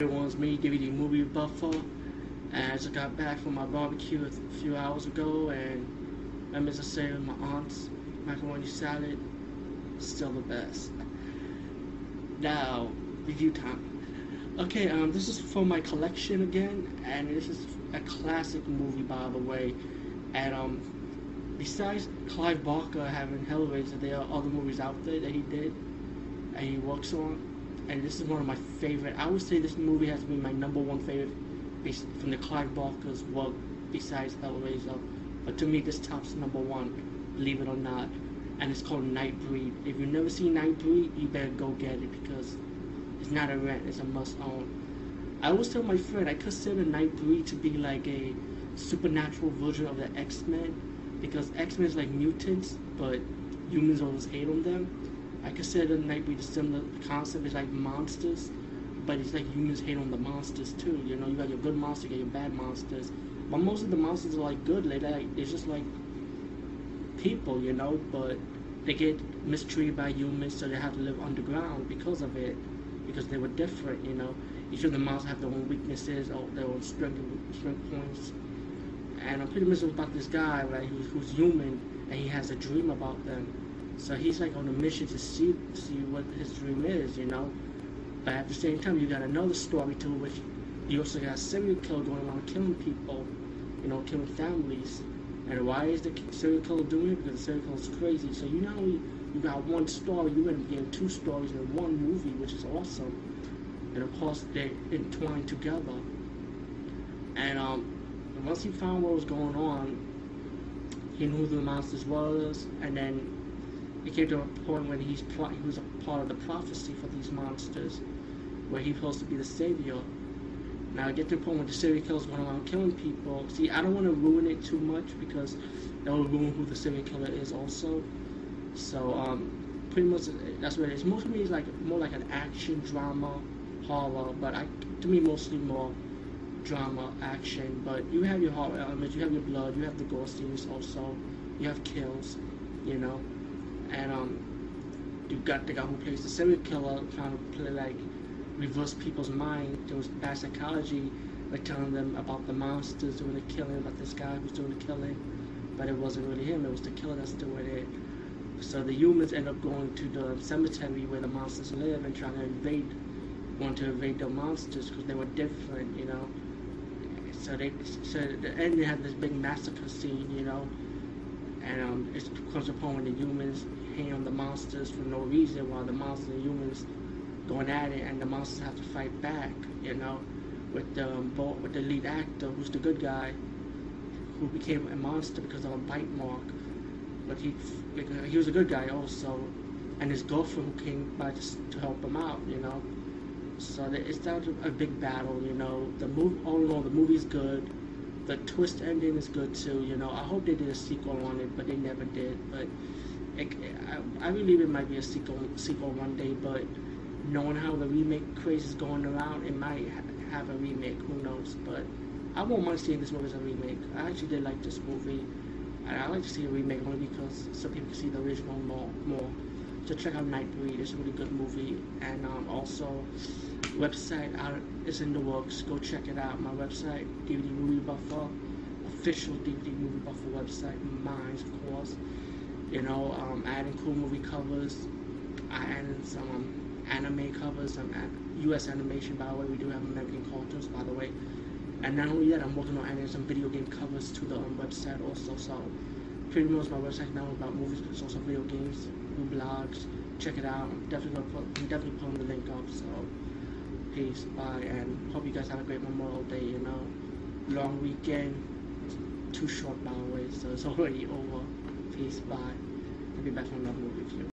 Everyone's me, DVD movie buffer. And I just got back from my barbecue a few hours ago, and I miss to say with my aunt's macaroni salad, still the best. Now, review time. Okay, um, this is for my collection again, and this is a classic movie, by the way. And um, besides Clive Barker having Hellraiser, there are other movies out there that he did and he works on and this is one of my favorite. I would say this movie has been my number one favorite from the Clive Barker's work besides Hellraiser. But to me, this tops number one, believe it or not. And it's called Nightbreed. If you've never seen Nightbreed, you better go get it because it's not a rent, it's a must own. I always tell my friend I consider Nightbreed to be like a supernatural version of the X Men because X Men is like mutants, but humans always hate on them I consider Nightbreed a similar concept. It's like monsters, but it's like humans hate on the monsters too. You know, you got your good monsters, you got your bad monsters. But most of the monsters are like good. They like it's just like people, you know. But they get mistreated by humans, so they have to live underground because of it, because they were different. You know, each of the monsters have their own weaknesses or their own strength strength points. And I'm pretty much about this guy, right, who's, who's human, and he has a dream about them so he's like on a mission to see see what his dream is, you know. But at the same time, you got another story too, which you also got serial killer going around killing people, you know, killing families. And why is the serial killer doing it? Because the serial killer is crazy. So you not only you got one story, you're gonna get two stories in one movie, which is awesome. And of course, they're entwined together. And um, once he found what was going on, he knew who the monsters was, and then it came to a point when he's he was a part of the prophecy for these monsters, where he's supposed to be the savior. Now I get to the point where the serial killer's going around killing people. See, I don't want to ruin it too much because that will ruin who the serial killer is also. So um, pretty much that's what it is. Most of me is like more like an action drama, horror, but I to me mostly more drama, action. But you have your horror elements, you have your blood, you have the gore scenes also, you have kills, you know and um, you got the guy who plays the serial killer trying to play like reverse people's mind. Was bad psychology, like telling them about the monsters doing the killing, about this guy who's doing the killing, but it wasn't really him. It was the killer that's doing it. So the humans end up going to the cemetery where the monsters live and trying to invade, want to invade the monsters because they were different, you know. So they, so at the end they had this big massacre scene, you know, um, it's comes upon the humans hang on the monsters for no reason while the monsters and humans going at it and the monsters have to fight back, you know, with the, um, with the lead actor who's the good guy who became a monster because of a bite mark. But he, he was a good guy also, and his girlfriend who came by to, to help him out, you know. So it's to a big battle, you know. The movie, all in all, the movie's good the twist ending is good too. You know, I hope they did a sequel on it, but they never did. But it, I, I believe it might be a sequel sequel one day. But knowing how the remake craze is going around, it might ha- have a remake. Who knows? But I won't mind seeing this movie as a remake. I actually did like this movie, and I like to see a remake only because some people can see the original more. more. So check out Nightbreed. It's a really good movie, and um, also website is in the works. Go check it out. My website, DVD Movie Buffer, official DVD Movie Buffer website, mine of course. You know, um, adding cool movie covers. I added some um, anime covers, some U.S. animation. By the way, we do have American cartoons, by the way. And not only that, I'm working on adding some video game covers to the um, website also. So pretty much my website now about movies, but it's also video games, new blogs. Check it out. I'm definitely gonna put, I'm definitely putting the link up. So peace, bye, and hope you guys have a great Memorial Day. You know, long weekend, too short by the way, so it's already over. Peace, bye. I'll be back for another review.